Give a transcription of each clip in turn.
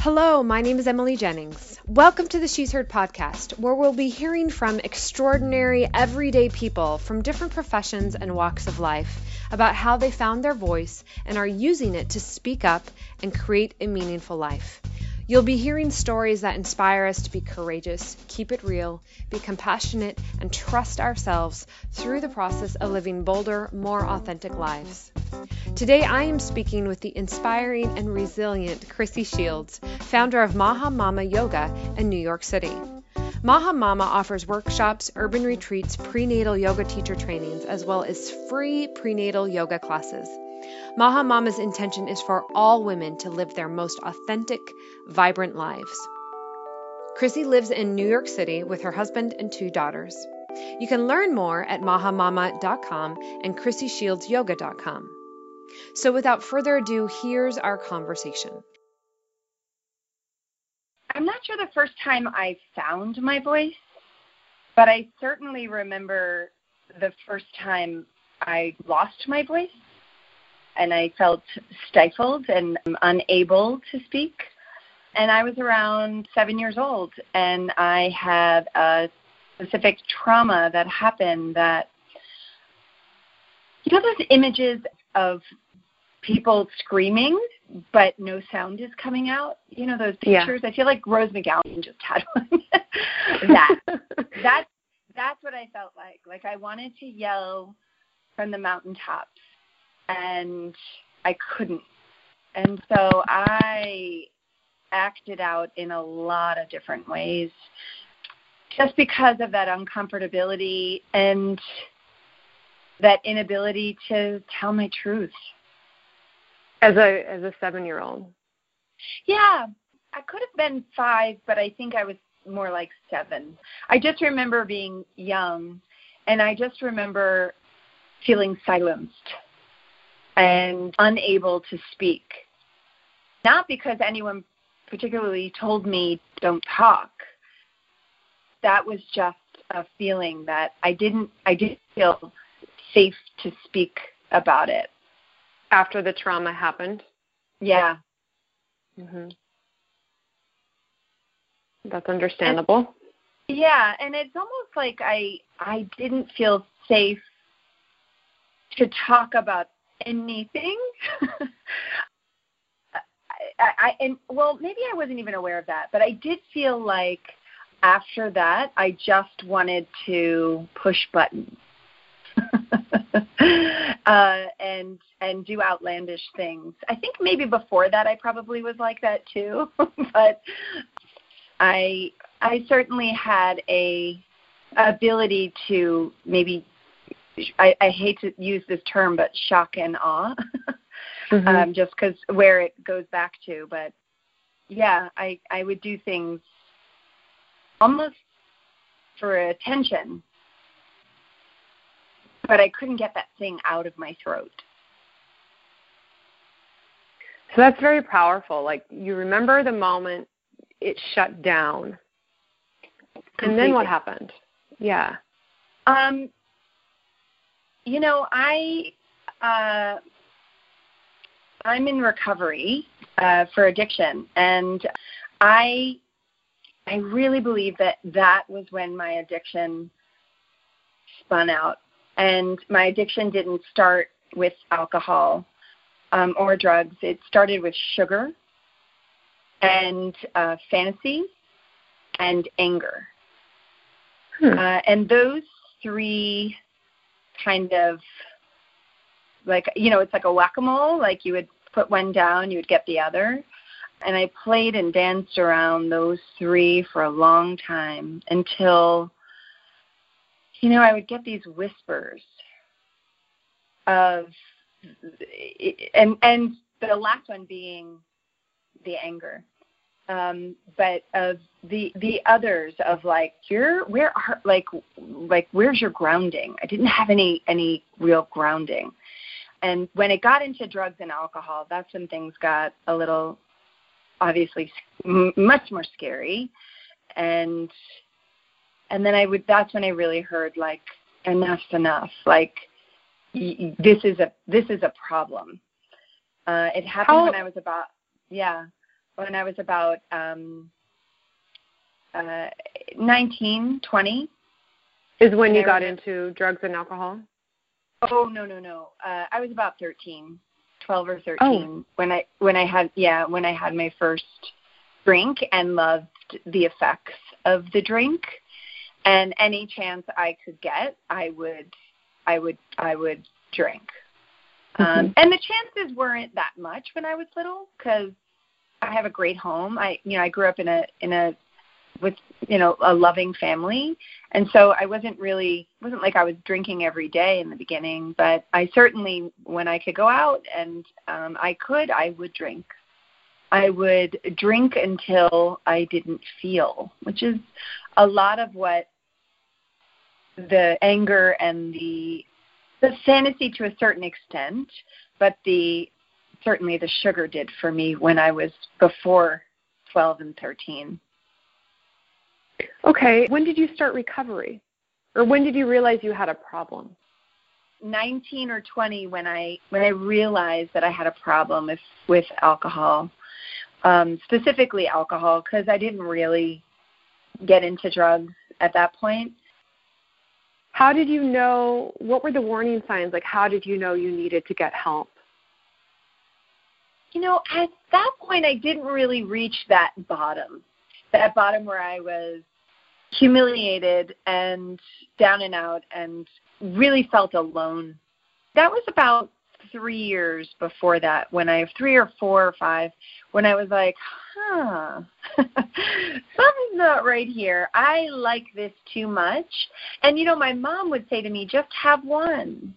Hello, my name is Emily Jennings. Welcome to the She's Heard podcast, where we'll be hearing from extraordinary, everyday people from different professions and walks of life about how they found their voice and are using it to speak up and create a meaningful life. You'll be hearing stories that inspire us to be courageous, keep it real, be compassionate, and trust ourselves through the process of living bolder, more authentic lives. Today, I am speaking with the inspiring and resilient Chrissy Shields, founder of Maha Mama Yoga in New York City. Maha Mama offers workshops, urban retreats, prenatal yoga teacher trainings, as well as free prenatal yoga classes. Maha Mama's intention is for all women to live their most authentic, vibrant lives. Chrissy lives in New York City with her husband and two daughters. You can learn more at mahamama.com and chrissyshieldsyoga.com. So without further ado, here's our conversation. I'm not sure the first time I found my voice, but I certainly remember the first time I lost my voice and I felt stifled and um, unable to speak. And I was around seven years old, and I had a specific trauma that happened that, you know, those images of people screaming but no sound is coming out. You know those pictures. Yeah. I feel like Rose McGowan just had one. that that that's what I felt like. Like I wanted to yell from the mountaintops, and I couldn't. And so I acted out in a lot of different ways, just because of that uncomfortability and that inability to tell my truth. As a as a seven year old yeah. I could have been five but i think i was more like seven. I just remember being young and i just remember feeling silenced and unable to speak not because anyone particularly told me don't talk that was just a feeling that i didn't i didn't feel safe to speak about it after the trauma happened. Yeah. Mhm. That's understandable. And, yeah, and it's almost like I I didn't feel safe to talk about anything. I, I and well, maybe I wasn't even aware of that, but I did feel like after that, I just wanted to push buttons. uh, and and do outlandish things. I think maybe before that I probably was like that too, but I I certainly had a ability to maybe I, I hate to use this term, but shock and awe, mm-hmm. um, just because where it goes back to. But yeah, I I would do things almost for attention but I couldn't get that thing out of my throat. So that's very powerful. Like you remember the moment it shut down. And then what happened? Yeah. Um you know, I uh I'm in recovery uh for addiction and I I really believe that that was when my addiction spun out and my addiction didn't start with alcohol um, or drugs. It started with sugar and uh, fantasy and anger. Hmm. Uh, and those three kind of like you know it's like a whack-a-mole like you would put one down you would get the other. And i played and danced around those three for a long time until you know, I would get these whispers of, and and the last one being the anger, um, but of the the others of like you're where are like like where's your grounding? I didn't have any any real grounding, and when it got into drugs and alcohol, that's when things got a little obviously much more scary, and and then I would that's when I really heard like enough's enough like y- this is a this is a problem. Uh, it happened How, when I was about yeah. When I was about um, uh, 19, 20. Is when you got into drugs and alcohol? Oh no no no! Uh, I was about 13, 12 or 13 oh. when I when I had yeah when I had my first drink and loved the effects of the drink, and any chance I could get, I would I would I would drink. Um, mm-hmm. Um, and the chances weren't that much when I was little because I have a great home. I you know I grew up in a in a with you know a loving family and so i wasn't really wasn't like i was drinking every day in the beginning but i certainly when i could go out and um i could i would drink i would drink until i didn't feel which is a lot of what the anger and the the fantasy to a certain extent but the certainly the sugar did for me when I was before 12 and 13. Okay. When did you start recovery? Or when did you realize you had a problem? 19 or 20 when I when I realized that I had a problem with with alcohol. Um specifically alcohol because I didn't really get into drugs at that point. How did you know what were the warning signs? Like how did you know you needed to get help? You know, at that point, I didn't really reach that bottom, that bottom where I was humiliated and down and out and really felt alone. That was about three years before that, when I, have three or four or five, when I was like, huh, something's not right here. I like this too much. And, you know, my mom would say to me, just have one,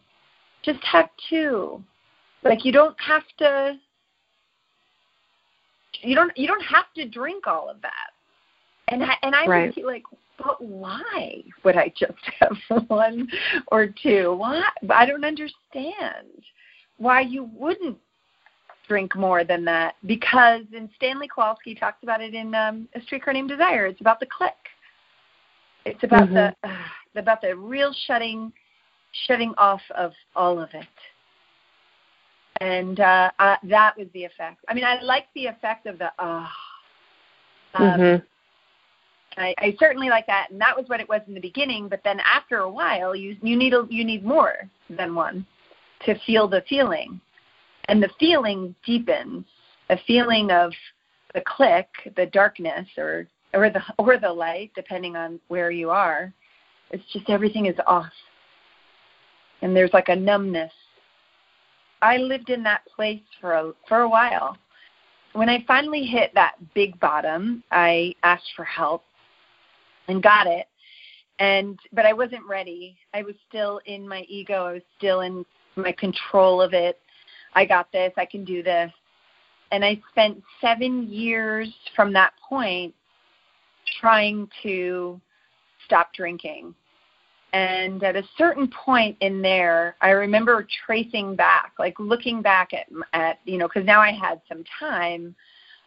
just have two. Like, you don't have to you don't you don't have to drink all of that. And I, and I right. would be like, but why would I just have one or two? Why? I don't understand why you wouldn't drink more than that. Because and Stanley Kowalski talks about it in um, A Streetcar Named Desire. It's about the click. It's about mm-hmm. the uh, about the real shutting shutting off of all of it and uh, uh, that was the effect. I mean, I liked the effect of the ah. Uh, um, mm-hmm. I, I certainly like that, and that was what it was in the beginning. But then after a while, you you need a, you need more than one to feel the feeling, and the feeling deepens. A feeling of the click, the darkness, or or the or the light, depending on where you are. It's just everything is off, and there's like a numbness I lived in that place for a, for a while. When I finally hit that big bottom, I asked for help and got it. And but I wasn't ready. I was still in my ego. I was still in my control of it. I got this. I can do this. And I spent 7 years from that point trying to stop drinking and at a certain point in there i remember tracing back like looking back at at you know because now i had some time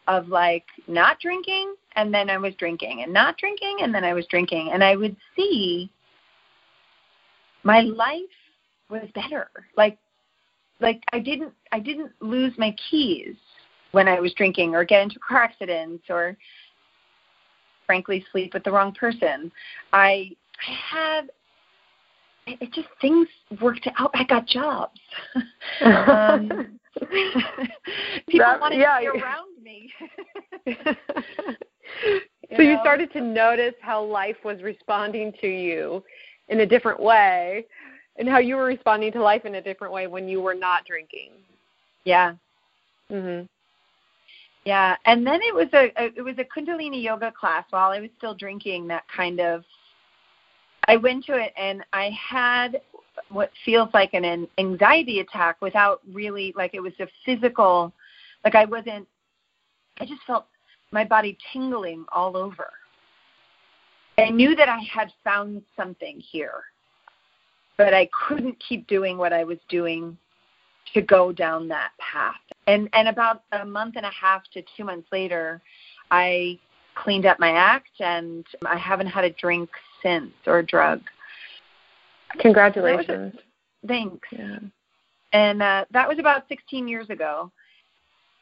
of like not drinking and then i was drinking and not drinking and then i was drinking. And i would see my life was better. Like like i didn't i didn't lose my keys when i was drinking or get into car accidents or frankly sleep with the wrong person. I I had it just things worked out. I got jobs. um, people that, wanted yeah. to be around me. so you, know? you started to notice how life was responding to you in a different way, and how you were responding to life in a different way when you were not drinking. Yeah. Mhm. Yeah, and then it was a, a it was a Kundalini yoga class while I was still drinking that kind of I went to it and I had what feels like an anxiety attack without really like it was a physical like I wasn't I just felt my body tingling all over. I knew that I had found something here, but I couldn't keep doing what I was doing to go down that path. And and about a month and a half to 2 months later, I cleaned up my act and I haven't had a drink or drug. Congratulations. A, thanks. Yeah. And uh, that was about 16 years ago.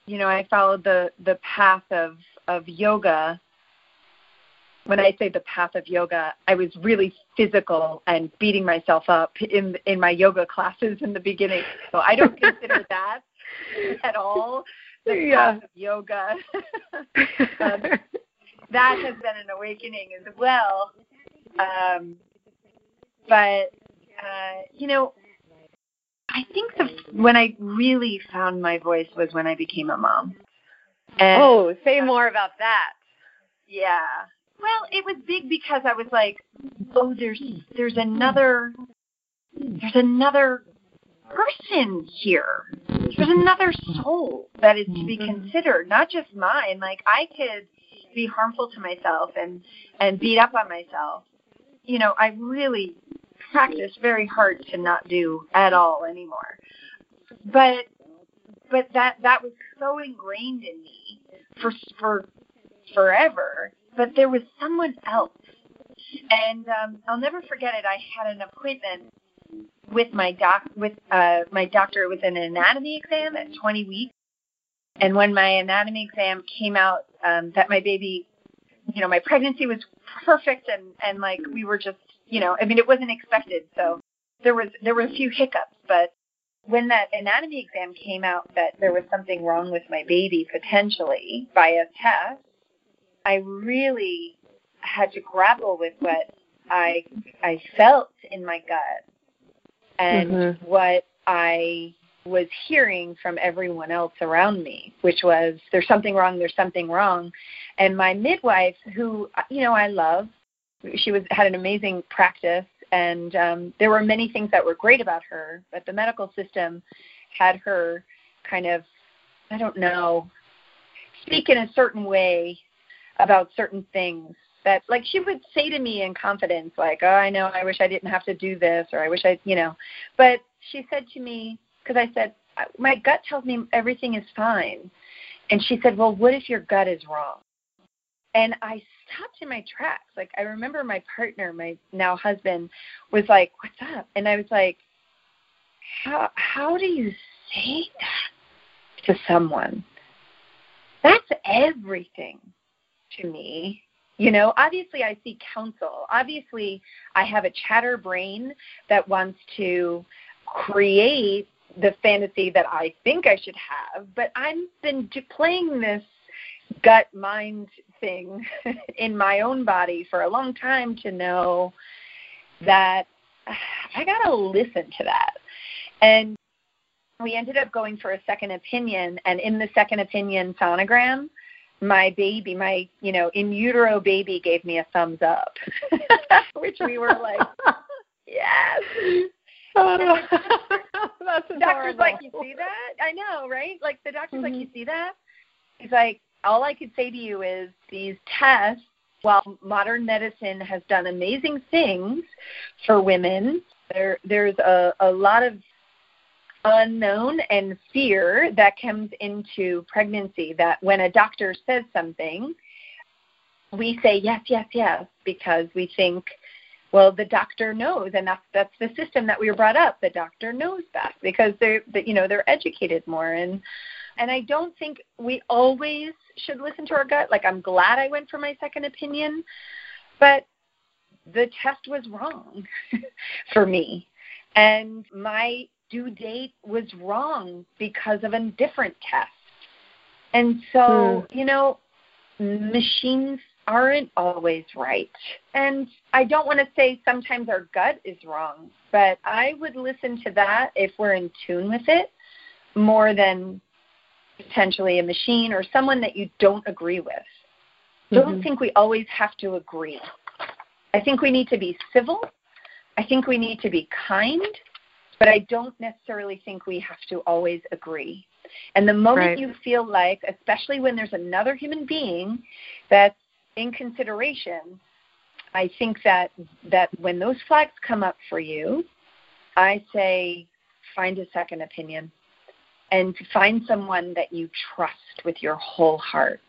you know, I followed the the path of of yoga. When I say the path of yoga, I was really physical and beating myself up in in my yoga classes in the beginning. So I don't consider that at all the yeah. path of yoga. um, that has been an awakening as well. Um, but uh, you know, I think the when I really found my voice was when I became a mom. And oh, say more about that. Yeah. Well, it was big because I was like, oh, there's there's another there's another person here. There's another soul that is to be mm-hmm. considered, not just mine. Like I could be harmful to myself and and beat up on myself. You know, I really practice very hard to not do at all anymore. But but that that was so ingrained in me for for forever. But there was someone else, and um, I'll never forget it. I had an appointment with my doc with uh, my doctor with an anatomy exam at 20 weeks. And when my anatomy exam came out, um, that my baby, you know, my pregnancy was perfect, and and like we were just, you know, I mean, it wasn't expected, so there was there were a few hiccups, but when that anatomy exam came out that there was something wrong with my baby potentially by a test, I really had to grapple with what I I felt in my gut and mm-hmm. what I was hearing from everyone else around me, which was there's something wrong, there's something wrong. And my midwife, who you know I love, she was had an amazing practice, and um, there were many things that were great about her, but the medical system had her kind of I don't know speak in a certain way about certain things that like she would say to me in confidence like oh i know i wish i didn't have to do this or i wish i you know but she said to me because i said my gut tells me everything is fine. And she said well what if your gut is wrong? And i stopped in my tracks. Like i remember my partner my now husband was like what's up? And i was like how how do you say that to someone? That's everything to me. You know, obviously I seek counsel. Obviously I have a chatter brain that wants to create the fantasy that I think I should have, but I've been playing this gut mind thing in my own body for a long time to know that I got to listen to that. And we ended up going for a second opinion and in the second opinion sonogram my baby, my you know in utero baby, gave me a thumbs up, which we were like, yes. Oh, that's doctor's like, you see that? I know, right? Like the doctor's mm-hmm. like, you see that? He's like, all I could say to you is these tests. While modern medicine has done amazing things for women, there there's a, a lot of unknown and fear that comes into pregnancy that when a doctor says something, we say yes, yes, yes, because we think, well, the doctor knows, and that's that's the system that we were brought up. The doctor knows best because they're, you know, they're educated more, and and I don't think we always should listen to our gut. Like I'm glad I went for my second opinion, but the test was wrong for me, and my due date was wrong because of a different test. And so, hmm. you know, machines aren't always right. And I don't want to say sometimes our gut is wrong, but I would listen to that if we're in tune with it more than potentially a machine or someone that you don't agree with. Mm-hmm. Don't think we always have to agree. I think we need to be civil. I think we need to be kind. But I don't necessarily think we have to always agree. And the moment right. you feel like, especially when there's another human being that's in consideration, I think that that when those flags come up for you, I say find a second opinion and find someone that you trust with your whole heart.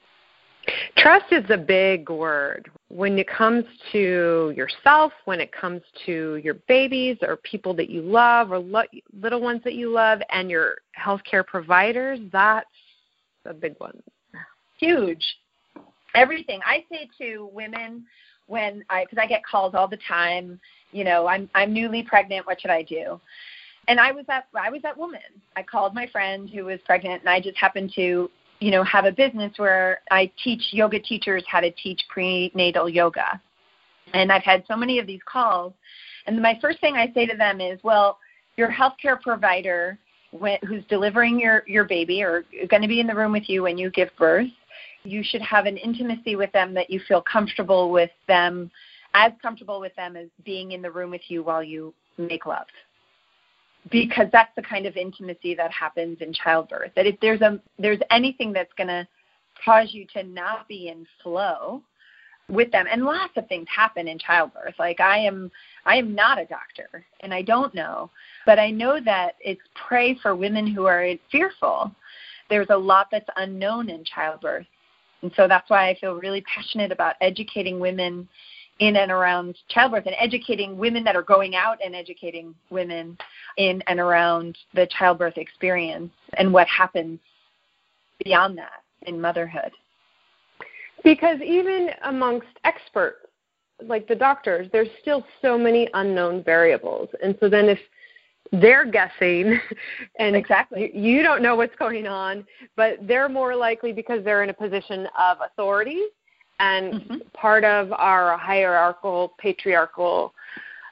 Trust is a big word. When it comes to yourself, when it comes to your babies or people that you love or lo- little ones that you love and your healthcare providers, that's a big one. Huge. Everything. I say to women when I because I get calls all the time, you know, I'm I'm newly pregnant, what should I do? And I was that I was that woman. I called my friend who was pregnant and I just happened to, you know, have a business where I teach yoga teachers how to teach prenatal yoga. And I've had so many of these calls and my first thing I say to them is, well, your healthcare provider who's delivering your your baby or going to be in the room with you when you give birth you should have an intimacy with them that you feel comfortable with them as comfortable with them as being in the room with you while you make love. Because that's the kind of intimacy that happens in childbirth that if there's a there's anything that's to cause you to not be in flow with them and lots of things happen in childbirth. Like i am i am not a doctor and i don't know but i know that it's pray for women who are fearful. There's a lot that's unknown in childbirth and so that's why i feel really passionate about educating women in and around childbirth and educating women that are going out and educating women in and around the childbirth experience and what happens beyond that in motherhood because even amongst experts, like the doctors, there's still so many unknown variables. And so then if they're guessing and exactly you, you don't know what's going on, but they're more likely because they're in a position of authority and mm-hmm. part of our hierarchical patriarchal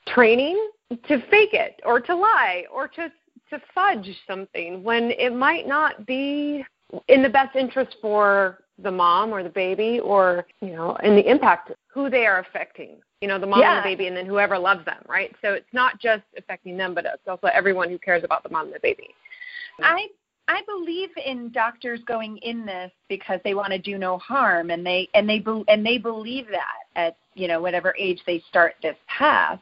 training to fake it or to lie or to to fudge something when it might not be in the best interest for the mom or the baby or you know and the impact who they are affecting you know the mom yeah. and the baby and then whoever loves them right? So it's not just affecting them but it's also everyone who cares about the mom and the baby. I i believe in doctors going in this because they want to do no harm and they and they be, and they believe that at you know whatever age they start this path.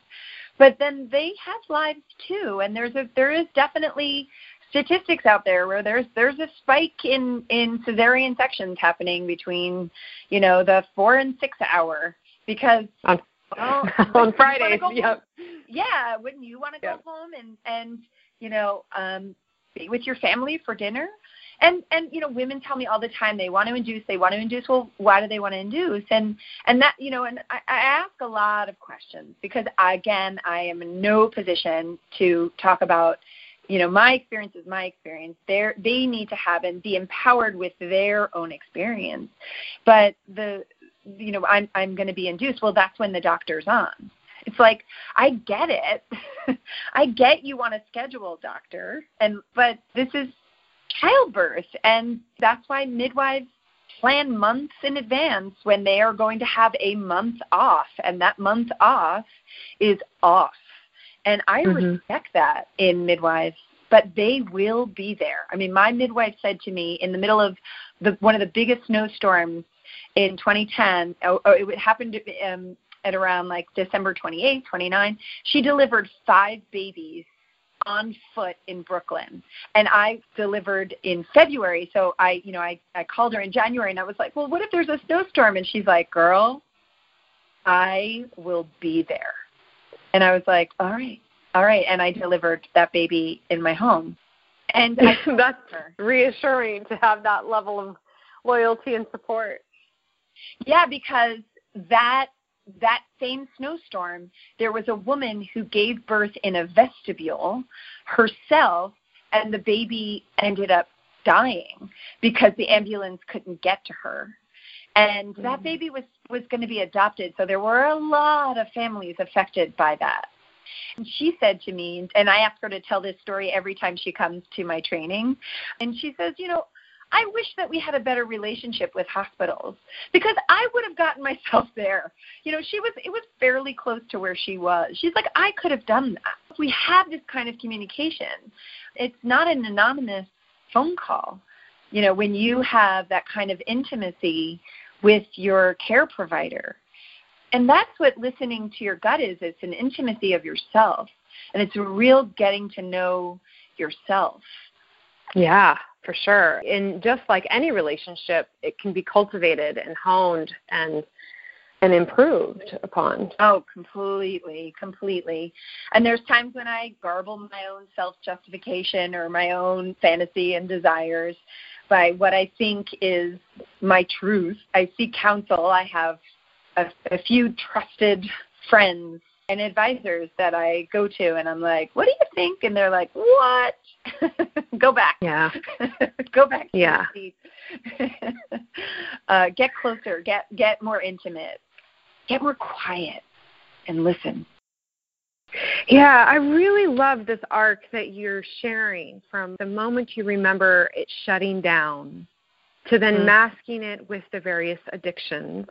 But then they have lives too and there's a there is definitely statistics out there where there's there's a spike in in cesarean sections happening between you know the four and six hour because on, well, on Fridays, yep. yeah, wouldn't you want to go yep. home and and you know um be with your family for dinner? And and you know, women tell me all the time they want to induce, they want to induce. Well, why do they want to induce? And and that you know, and I, I ask a lot of questions because again, I am in no position to talk about you know my experience is my experience. They they need to have and be empowered with their own experience. But the you know i'm i'm going to be induced. Well that's when the doctor's on. It's like i get it. I get you want to schedule doctor. And but this is childbirth. And that's why midwives plan months in advance when they are going to have a month off. And that month off is off and I mm-hmm. respect that in midwives, but they will be there. I mean, my midwife said to me in the middle of the one of the biggest snowstorms in 2010, oh, oh, it happened um, at around like December 28, 29. She delivered five babies on foot in Brooklyn. And I delivered in February. So I, you know, I, I called her in January and I was like, well, what if there's a snowstorm? And she's like, girl, I will be there. And I was like, all right, all right. And I delivered that baby in my home. And that's reassuring to have that level of loyalty and support. Yeah, because that that same snowstorm, there was a woman who gave birth in a vestibule herself, and the baby ended up dying because the ambulance couldn't get to her. And that mm-hmm. baby was was going to be adopted, so there were a lot of families affected by that. And she said to me, and I ask her to tell this story every time she comes to my training, and she says, you know, I wish that we had a better relationship with hospitals because I would have gotten myself there. You know, she was it was fairly close to where she was. She's like, I could have done that. If We have this kind of communication. It's not an anonymous phone call. You know, when you have that kind of intimacy with your care provider. And that's what listening to your gut is. It's an intimacy of yourself. And it's a real getting to know yourself. Yeah, for sure. And just like any relationship, it can be cultivated and honed and and improved upon. Oh, completely, completely. And there's times when I garble my own self justification or my own fantasy and desires by what I think is my truth. I seek counsel. I have a, a few trusted friends and advisors that I go to, and I'm like, "What do you think?" And they're like, "What? go back. Yeah. go back. yeah. uh, get closer. Get get more intimate. Get more quiet, and listen. Yeah, I really love this arc that you're sharing from the moment you remember it shutting down to then mm-hmm. masking it with the various addictions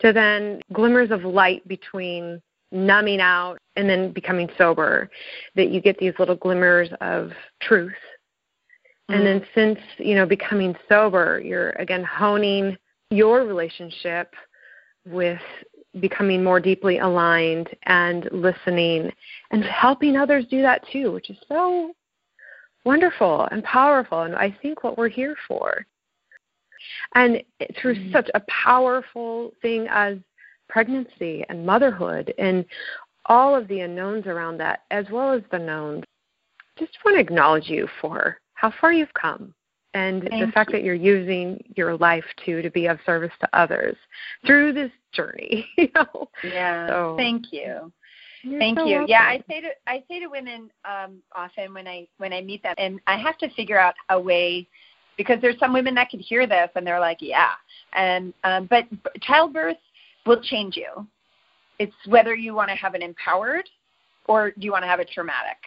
to then glimmers of light between numbing out and then becoming sober that you get these little glimmers of truth mm-hmm. and then since you know becoming sober you're again honing your relationship with becoming more deeply aligned and listening and helping others do that too, which is so wonderful and powerful. And I think what we're here for. And through mm-hmm. such a powerful thing as pregnancy and motherhood and all of the unknowns around that, as well as the knowns, just want to acknowledge you for how far you've come and Thank the fact you. that you're using your life to to be of service to others through this journey. You know. Yeah. So, thank you. You're Thank so you. Welcome. Yeah, I say to I say to women um, often when I when I meet them, and I have to figure out a way because there's some women that can hear this and they're like, yeah, and um, but childbirth will change you. It's whether you want to have an empowered or do you want to have a traumatic,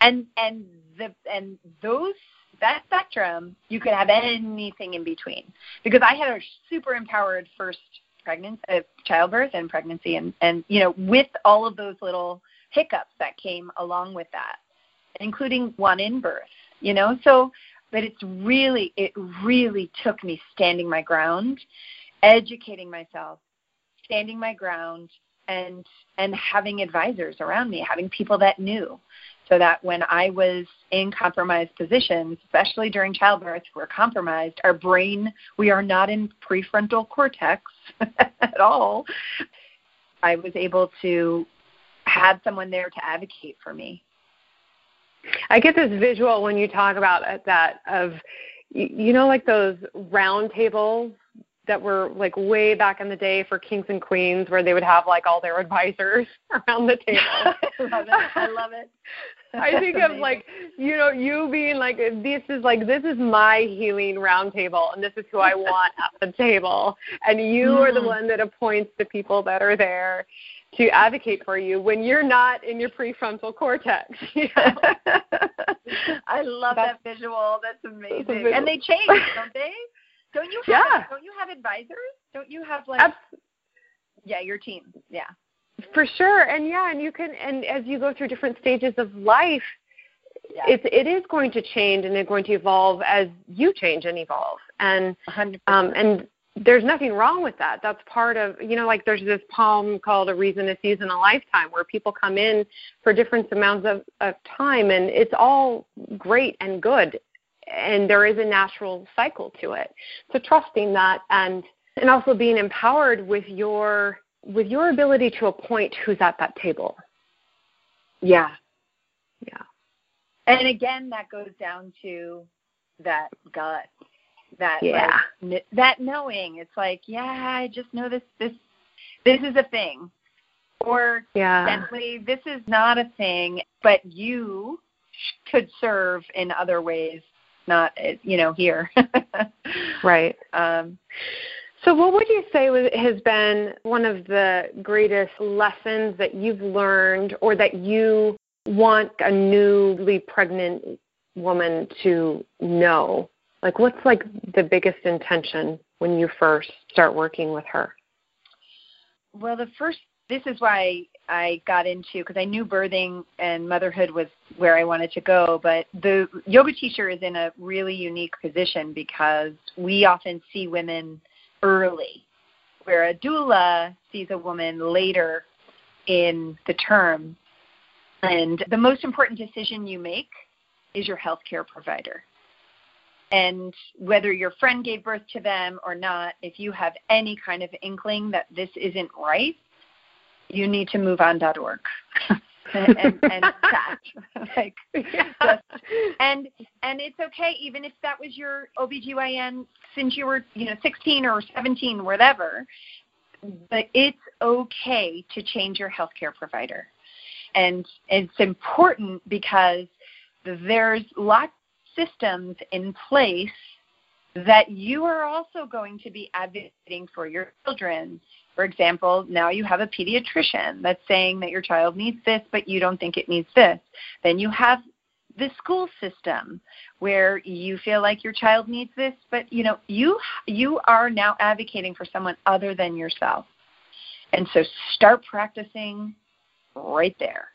and and the and those that spectrum, you could have anything in between. Because I had a super empowered first pregnancy, uh, childbirth and pregnancy, and and you know with all of those little hiccups that came along with that, including one in birth. You know, so but it's really it really took me standing my ground, educating myself, standing my ground, and and having advisors around me, having people that knew so that when I was in compromised positions, especially during childbirth, we're compromised. Our brain, we are not in prefrontal cortex at all. I was able to have someone there to advocate for me. I get this visual when you talk about that of you know like those round tables that were like way back in the day for kings and queens where they would have like all their advisors around the table. I love it. I love it. I think of like you know you being like this is like this is my healing roundtable and this is who I want at the table and you mm. are the one that appoints the people that are there to advocate for you when you're not in your prefrontal cortex. You know? I love That's, that visual. That's amazing. And they change, don't they? Don't you have yeah. don't you have advisors? Don't you have like Abs- Yeah, your team. Yeah. For sure. And yeah, and you can and as you go through different stages of life, yeah. it's it is going to change and it's going to evolve as you change and evolve. And 100%. um and there's nothing wrong with that. That's part of, you know, like there's this poem called A Reason, a Season, a Lifetime where people come in for different amounts of, of time and it's all great and good. And there is a natural cycle to it. So trusting that and and also being empowered with your with your ability to appoint who's at that table. Yeah. Yeah. And again, that goes down to that gut, that yeah. like, that knowing. It's like, yeah, I just know this this this is a thing, or yeah, gently, this is not a thing, but you could serve in other ways, not you know here. right. Um, so, what would you say has been one of the greatest lessons that you've learned or that you want a newly pregnant woman to know? Like, what's like the biggest intention when you first start working with her? Well, the first, this is why I got into because I knew birthing and motherhood was where I wanted to go. But the yoga teacher is in a really unique position because we often see women early, where a doula sees a woman later in the term. And the most important decision you make is your healthcare provider. And whether your friend gave birth to them or not, if you have any kind of inkling that this isn't right, you need to move on.org. and, and chat. like yeah. just, and and it's okay even if that was your OBGYN since you were, you know, 16 or 17 whatever. But it's okay to change your healthcare provider. And it's important because there's lots of systems in place that you are also going to be advocating for your children. For example, now you have a pediatrician that's saying that your child needs this, but you don't think it needs this. Then you have the school system where you feel like your child needs this, but you know you you are now advocating for someone other than yourself. And so start practicing right there.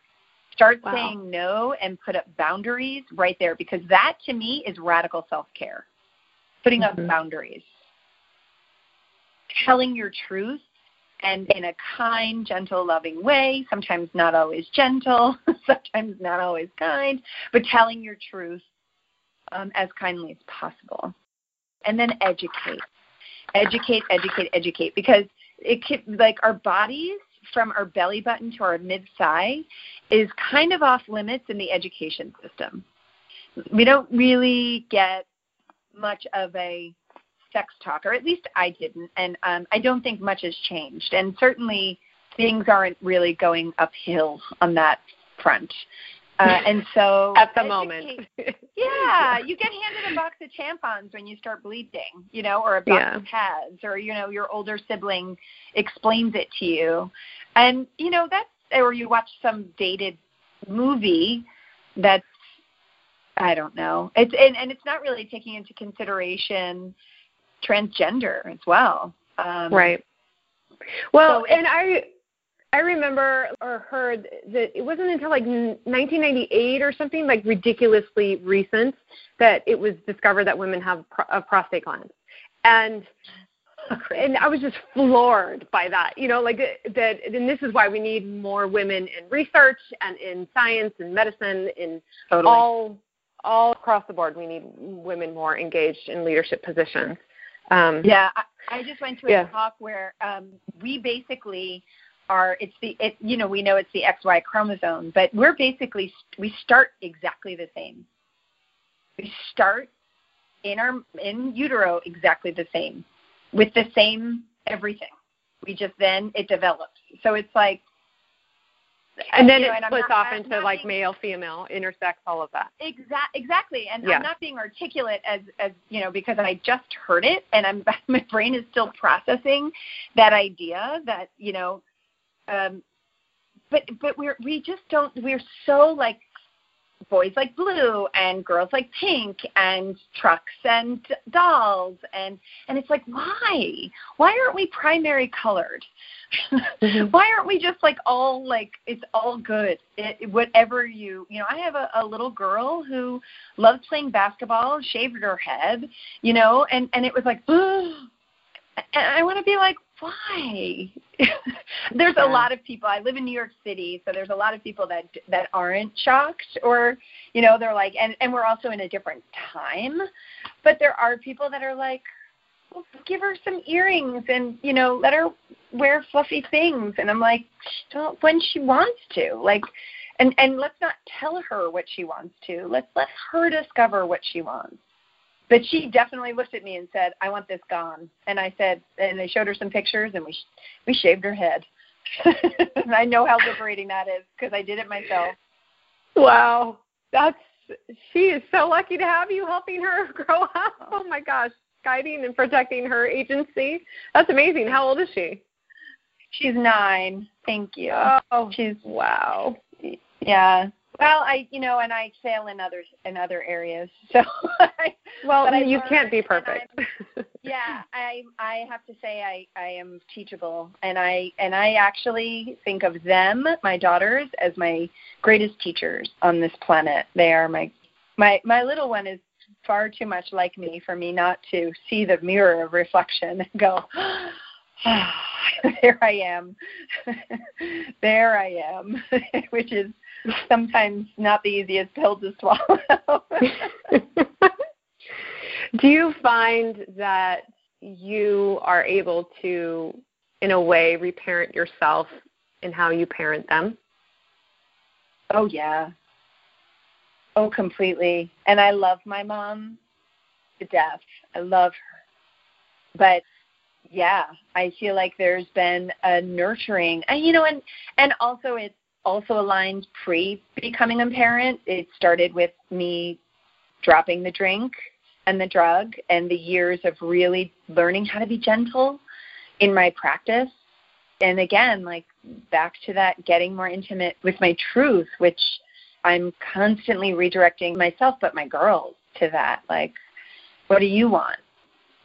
Start wow. saying no and put up boundaries right there because that to me is radical self-care putting mm-hmm. up boundaries, telling your truth and in a kind, gentle, loving way, sometimes not always gentle, sometimes not always kind, but telling your truth um, as kindly as possible. And then educate. Educate, educate, educate. Because it can, like our bodies from our belly button to our mid thigh is kind of off limits in the education system. We don't really get much of a sex talk, or at least I didn't, and um, I don't think much has changed. And certainly, things aren't really going uphill on that front. Uh, and so at the moment, yeah, you get handed a box of tampons when you start bleeding, you know, or a box yeah. of pads, or you know, your older sibling explains it to you, and you know that's, or you watch some dated movie that's I don't know. It's and, and it's not really taking into consideration transgender as well. Um, right. Well, so and I I remember or heard that it wasn't until like 1998 or something like ridiculously recent that it was discovered that women have a prostate gland, and and I was just floored by that. You know, like that. And this is why we need more women in research and in science and medicine in totally. all all across the board, we need women more engaged in leadership positions. Um, yeah, I, I just went to a yeah. talk where um, we basically are. It's the it, you know we know it's the XY chromosome, but we're basically we start exactly the same. We start in our in utero exactly the same, with the same everything. We just then it develops. So it's like and then you know, it splits off into like being, male, female, intersex, all of that. Exactly, exactly. And yeah. I'm not being articulate as as you know because I just heard it and I'm my brain is still processing that idea that you know, um, but but we're we just don't we're so like boys like blue and girls like pink and trucks and dolls and and it's like why? Why aren't we primary colored? Mm-hmm. why aren't we just like all like it's all good? It, whatever you you know i have a, a little girl who loved playing basketball shaved her head you know and and it was like and i want to be like why? there's yeah. a lot of people. I live in New York City, so there's a lot of people that that aren't shocked, or you know, they're like, and and we're also in a different time, but there are people that are like, well, give her some earrings and you know, let her wear fluffy things, and I'm like, well, when she wants to, like. And and let's not tell her what she wants to. Let's let her discover what she wants but she definitely looked at me and said, "I want this gone." And I said, and they showed her some pictures, and we we shaved her head. and I know how liberating that is because I did it myself. Wow, that's she is so lucky to have you helping her grow up. Oh. oh my gosh, guiding and protecting her agency. That's amazing. How old is she? She's nine. Thank you. Oh, she's wow. Yeah, well, I you know, and I fail in others in other areas. So well, you can't be perfect. yeah, I I have to say I I am teachable, and I and I actually think of them, my daughters, as my greatest teachers on this planet. They are my my my little one is far too much like me for me not to see the mirror of reflection and go. Ah, there I am. there I am, which is sometimes not the easiest pill to swallow. Do you find that you are able to, in a way, reparent yourself in how you parent them? Oh yeah. Oh, completely. And I love my mom to death. I love her. But yeah, I feel like there's been a nurturing, and you know, and and also it's also aligned pre becoming a parent. It started with me dropping the drink and the drug, and the years of really learning how to be gentle in my practice. And again, like back to that getting more intimate with my truth, which I'm constantly redirecting myself, but my girls to that. Like, what do you want?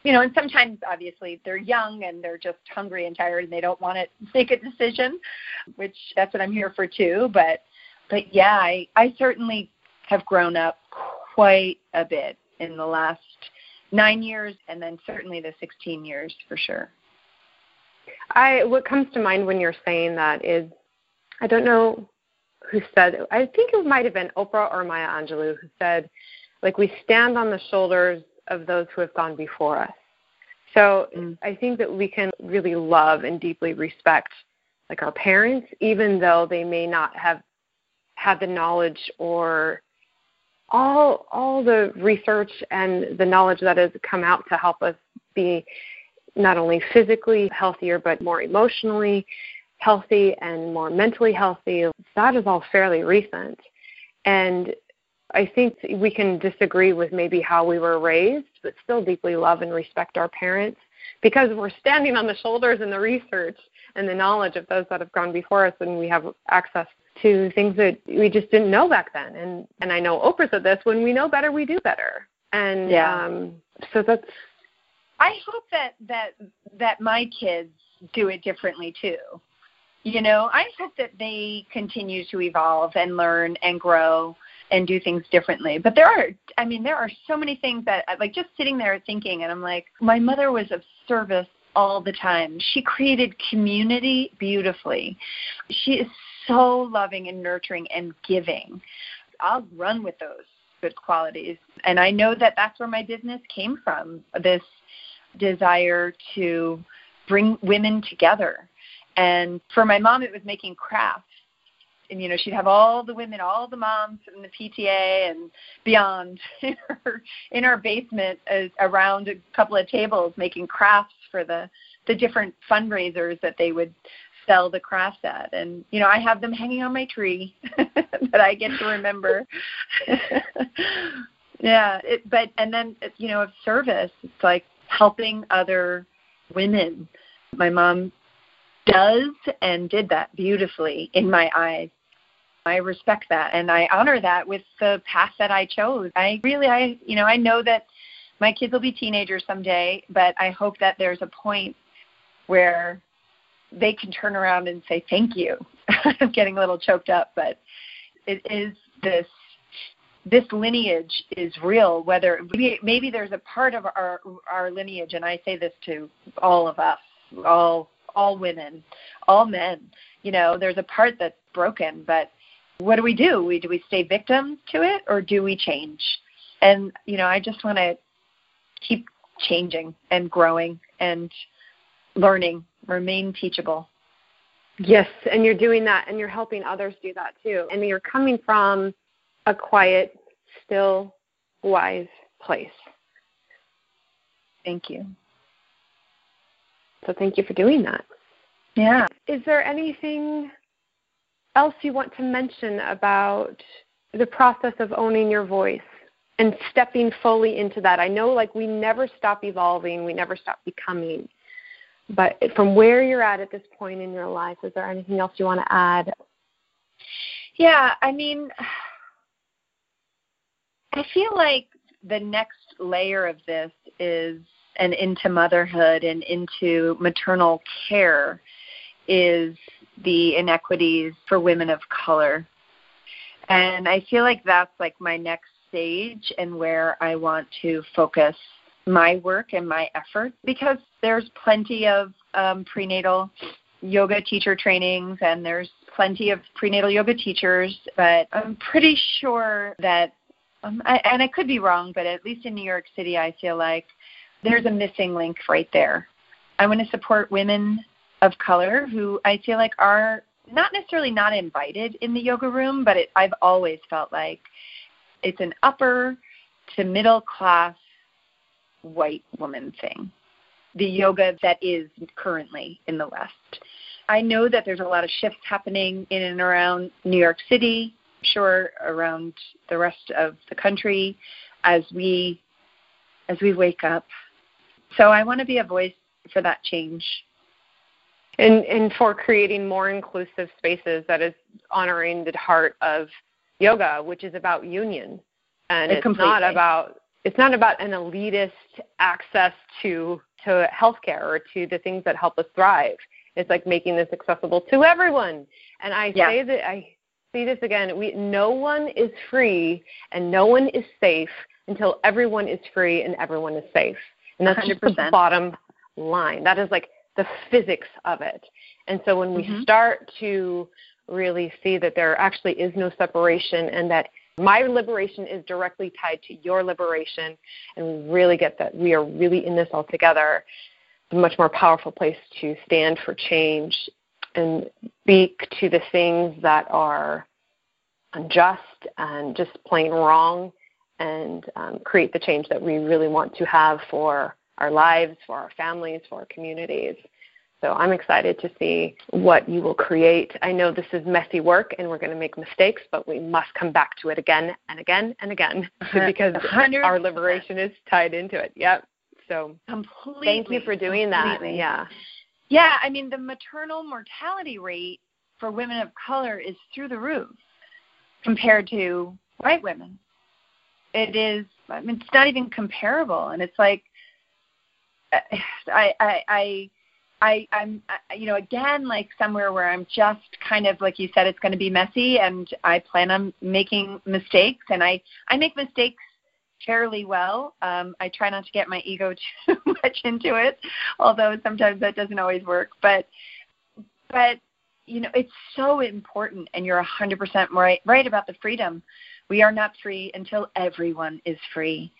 You know, and sometimes obviously they're young and they're just hungry and tired and they don't want to make a decision, which that's what I'm here for too. But, but yeah, I, I certainly have grown up quite a bit in the last nine years and then certainly the 16 years for sure. I what comes to mind when you're saying that is I don't know who said I think it might have been Oprah or Maya Angelou who said like we stand on the shoulders of those who have gone before us. So mm. I think that we can really love and deeply respect like our parents even though they may not have had the knowledge or all all the research and the knowledge that has come out to help us be not only physically healthier, but more emotionally healthy and more mentally healthy. That is all fairly recent. And I think we can disagree with maybe how we were raised, but still deeply love and respect our parents because we're standing on the shoulders and the research and the knowledge of those that have gone before us and we have access to things that we just didn't know back then. And and I know Oprah said this, when we know better we do better. And yeah. um so that's I hope that that that my kids do it differently too. You know, I hope that they continue to evolve and learn and grow and do things differently. But there are, I mean, there are so many things that, like, just sitting there thinking, and I'm like, my mother was of service all the time. She created community beautifully. She is so loving and nurturing and giving. I'll run with those good qualities. And I know that that's where my business came from this desire to bring women together. And for my mom, it was making crafts. And, you know, she'd have all the women, all the moms from the PTA and beyond in her, in our basement uh, around a couple of tables making crafts for the, the different fundraisers that they would sell the crafts at. And, you know, I have them hanging on my tree that I get to remember. yeah. It, but, and then, you know, of service, it's like helping other women. My mom does and did that beautifully in my eyes. I respect that and I honor that with the path that I chose. I really I you know, I know that my kids will be teenagers someday, but I hope that there's a point where they can turn around and say thank you. I'm getting a little choked up, but it is this this lineage is real whether maybe, maybe there's a part of our our lineage and i say this to all of us all all women all men you know there's a part that's broken but what do we do we do we stay victims to it or do we change and you know i just want to keep changing and growing and learning remain teachable yes and you're doing that and you're helping others do that too and you're coming from a quiet, still, wise place. Thank you. So thank you for doing that. Yeah. Is there anything else you want to mention about the process of owning your voice and stepping fully into that? I know like we never stop evolving, we never stop becoming. But from where you're at at this point in your life, is there anything else you want to add? Yeah, I mean, I feel like the next layer of this is and into motherhood and into maternal care is the inequities for women of color. And I feel like that's like my next stage and where I want to focus my work and my effort because there's plenty of um, prenatal yoga teacher trainings and there's plenty of prenatal yoga teachers, but I'm pretty sure that um, I, and I could be wrong, but at least in New York City, I feel like there's a missing link right there. I want to support women of color who I feel like are not necessarily not invited in the yoga room, but it, I've always felt like it's an upper to middle class white woman thing. The yoga that is currently in the West. I know that there's a lot of shifts happening in and around New York City, sure around the rest of the country as we as we wake up. So I want to be a voice for that change. And and for creating more inclusive spaces that is honoring the heart of yoga, which is about union. And it's not about it's not about an elitist access to to healthcare or to the things that help us thrive. It's like making this accessible to everyone. And I yeah. say that I see this again. We no one is free and no one is safe until everyone is free and everyone is safe. And that's 100%. just the bottom line. That is like the physics of it. And so when we Mhm. start to really see that there actually is no separation and that my liberation is directly tied to your liberation and we really get that we are really in this all together, it's a much more powerful place to stand for change and speak to the things that are unjust and just plain wrong and um, create the change that we really want to have for our lives, for our families, for our communities. So I'm excited to see what you will create. I know this is messy work and we're going to make mistakes, but we must come back to it again and again and again because 100%. our liberation is tied into it. Yep. So Completely. thank you for doing that. Yeah. Yeah, I mean the maternal mortality rate for women of color is through the roof compared to white women. It is I mean it's not even comparable and it's like I I I I I'm you know again like somewhere where I'm just kind of like you said it's going to be messy and I plan on making mistakes and I I make mistakes fairly well. Um, I try not to get my ego too much into it, although sometimes that doesn't always work. But but you know it's so important, and you're 100% right right about the freedom. We are not free until everyone is free,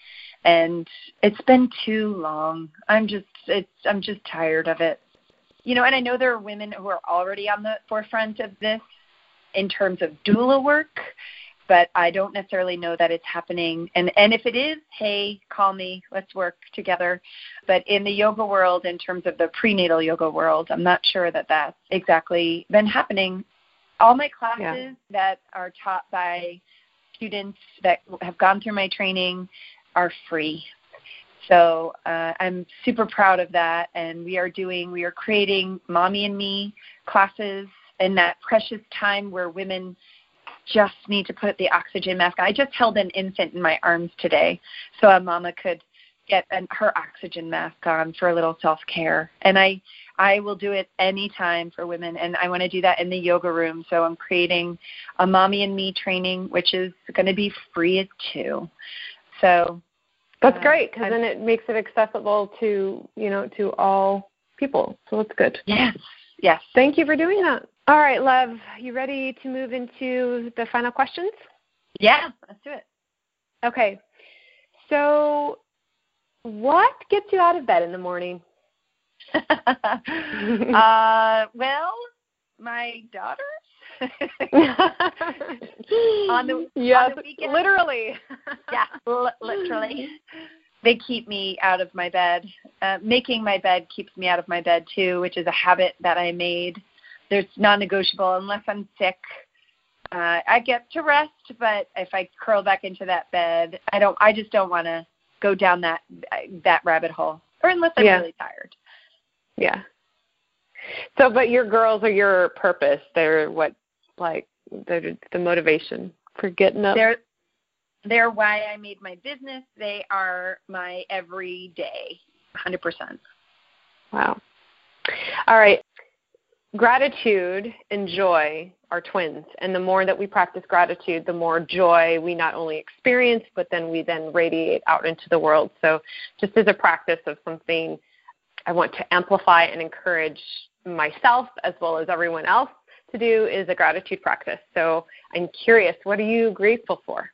and it's been too long. I'm just it's I'm just tired of it. You know, and I know there are women who are already on the forefront of this in terms of doula work but I don't necessarily know that it's happening. And and if it is, hey, call me, let's work together. But in the yoga world, in terms of the prenatal yoga world, I'm not sure that that's exactly been happening. All my classes Yeah. that are taught by students that have gone through my training are free. So uh, I'm super proud of that, and we are doing, we are creating mommy and me classes in that precious time where women just need to put the oxygen mask. I just held an infant in my arms today so a mama could get an, her oxygen mask on for a little self care. And I I will do it anytime for women and I want to do that in the yoga room. So I'm creating a mommy and me training which is going to be free too. So That's great because then it makes it accessible to, you know, to all people. So that's good. yes, yes. Thank you for doing that. All right, love, you ready to move into the final questions? Yeah, let's do it. Okay. So, what gets you out of bed in the morning? uh, well, my daughters. On the- yes, on the weekend? literally. yeah, li- literally. They keep me out of my bed. Uh, making my bed keeps me out of my bed too, which is a habit that I made. There's non-negotiable unless I'm sick. Uh, I get to rest, but if I curl back into that bed, I don't. I just don't want to go down that that rabbit hole, or unless I'm Yeah. really tired. Yeah. So, but your girls are your purpose. They're what, like, they're the motivation for getting up. They're they're why I made my business. They are my everyday, 100%. Wow. All right. Gratitude and joy are twins. And the more that we practice gratitude, the more joy we not only experience, but then we then radiate out into the world. So, just as a practice of something I want to amplify and encourage myself as well as everyone else to do is a gratitude practice. So, I'm curious, what are you grateful for?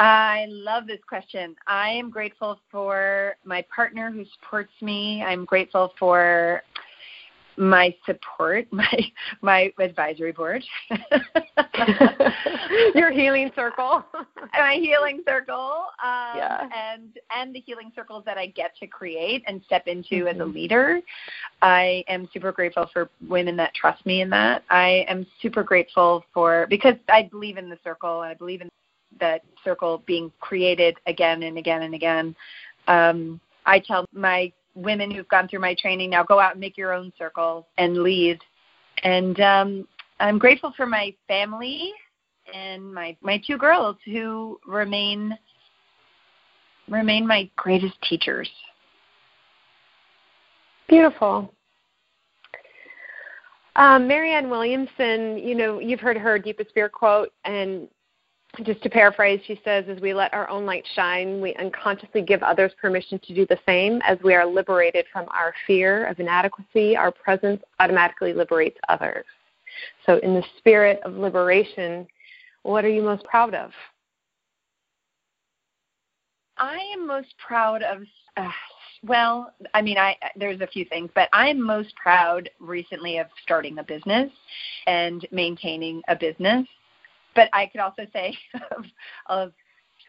I love this question. I am grateful for my partner who supports me. I'm grateful for my support, my my advisory board, your healing circle, my healing circle, um, yeah. and and the healing circles that I get to create and step into mm-hmm. as a mm-hmm. leader. I am super grateful for women that trust me in that. I am super grateful for because I believe in the circle. I believe in that circle being created again and again and again. Um, I tell my women who've gone through my training now go out and make your own circle and lead. And um, I'm grateful for my family and my my two girls who remain remain my greatest teachers. Beautiful. Um, Marianne Williamson, you know, you've heard her deepest fear quote, and just to paraphrase, she says, as we let our own light shine, we unconsciously give others permission to do the same. As we are liberated from our fear of inadequacy, our presence automatically liberates others. So, in the spirit of liberation, what are you most proud of? I am most proud of, uh, well, I mean, I there's a few things, but I'm most proud recently of starting a business and maintaining a business but I could also say of, of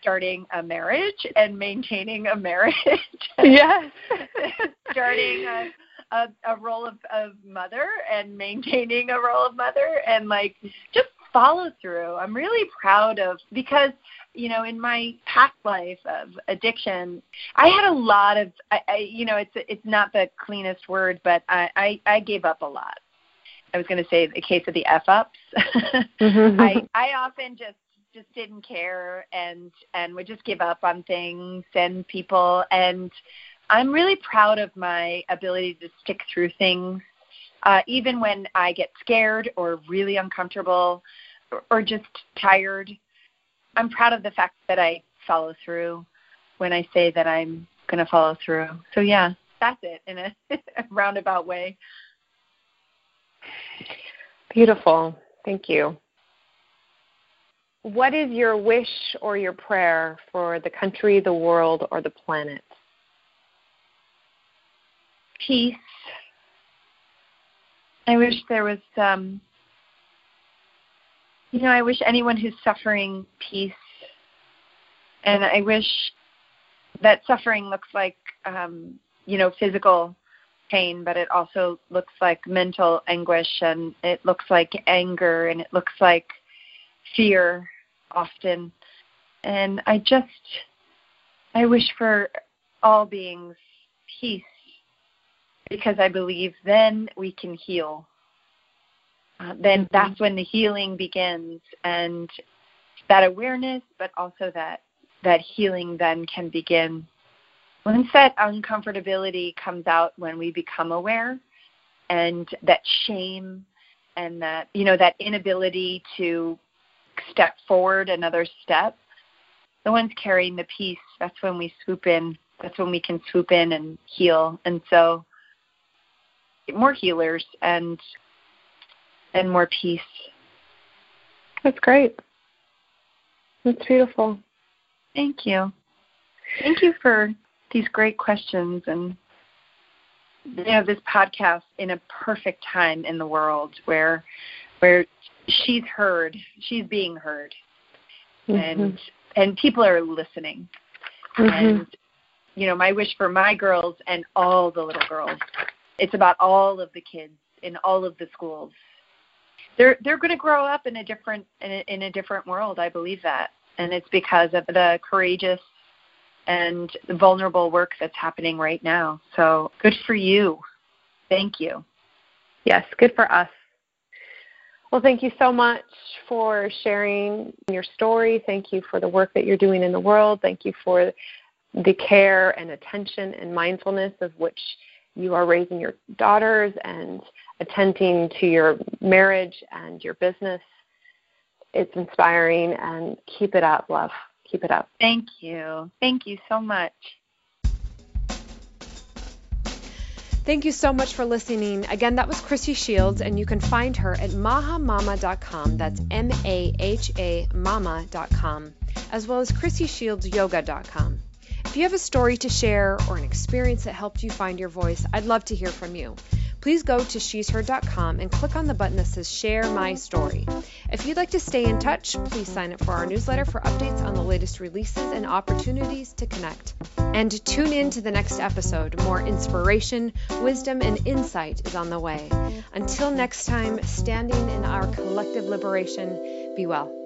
starting a marriage and maintaining a marriage. yes. starting a, a, a role of, of mother and maintaining a role of mother and like just follow through. I'm really proud of because you know in my past life of addiction, I had a lot of I, I you know it's it's not the cleanest word, but I I, I gave up a lot I was going to say the case of the f ups. mm-hmm. I I often just just didn't care and and would just give up on things and people and I'm really proud of my ability to stick through things uh, even when I get scared or really uncomfortable or, or just tired. I'm proud of the fact that I follow through when I say that I'm going to follow through. So yeah, that's it in a roundabout way. Beautiful. Thank you. What is your wish or your prayer for the country, the world, or the planet? Peace. I wish there was, um, you know, I wish anyone who's suffering peace. And I wish that suffering looks like, um, you know, physical pain, but it also looks like mental anguish and it looks like anger and it looks like fear often. And I just, I wish for all beings peace because I believe then we can heal. Uh, then mm-hmm. that's when the healing begins and that awareness, but also that that healing then can begin once that uncomfortability comes out when we become aware and that shame and that you know that inability to step forward another step. The ones carrying the peace that's when we swoop in that's when we can swoop in and heal. And so more healers and and more peace. That's great. That's beautiful. Thank you. Thank you for these great questions and you know this podcast in a perfect time in the world where where she's heard she's being heard mm-hmm. and and people are listening mm-hmm. and you know my wish for my girls and all the little girls it's about all of the kids in all of the schools they're they're going to grow up in a different in a, in a different world i believe that and it's because of the courageous and the vulnerable work that's happening right now. So good for you. Thank you. Yes, good for us. Well, thank you so much for sharing your story. Thank you for the work that you're doing in the world. Thank you for the care and attention and mindfulness of which you are raising your daughters and attending to your marriage and your business. It's inspiring and keep it up, love. Keep it up. Thank you. Thank you so much. Thank you so much for listening. Again, that was Chrissy Shields, and you can find her at mahamama.com. That's M A H A mama.com, as well as chrissyshieldsyoga.com. If you have a story to share or an experience that helped you find your voice, I'd love to hear from you please go to she'sheard.com and click on the button that says Share My Story. If you'd like to stay in touch, please sign up for our newsletter for updates on the latest releases and opportunities to connect. And tune in to the next episode. More inspiration, wisdom, and insight is on the way. Until next time, standing in our collective liberation, be well.